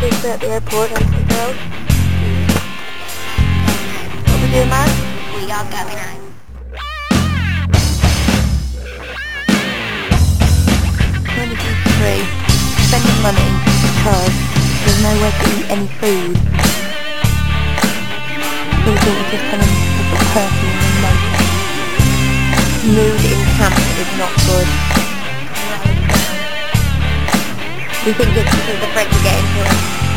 things at the airport on the go. What we do, Mark? We all got free. Spending money because there's nowhere to eat any food. We think we're just going to the perfume and mood in camp is not good. We think you're taking the break again.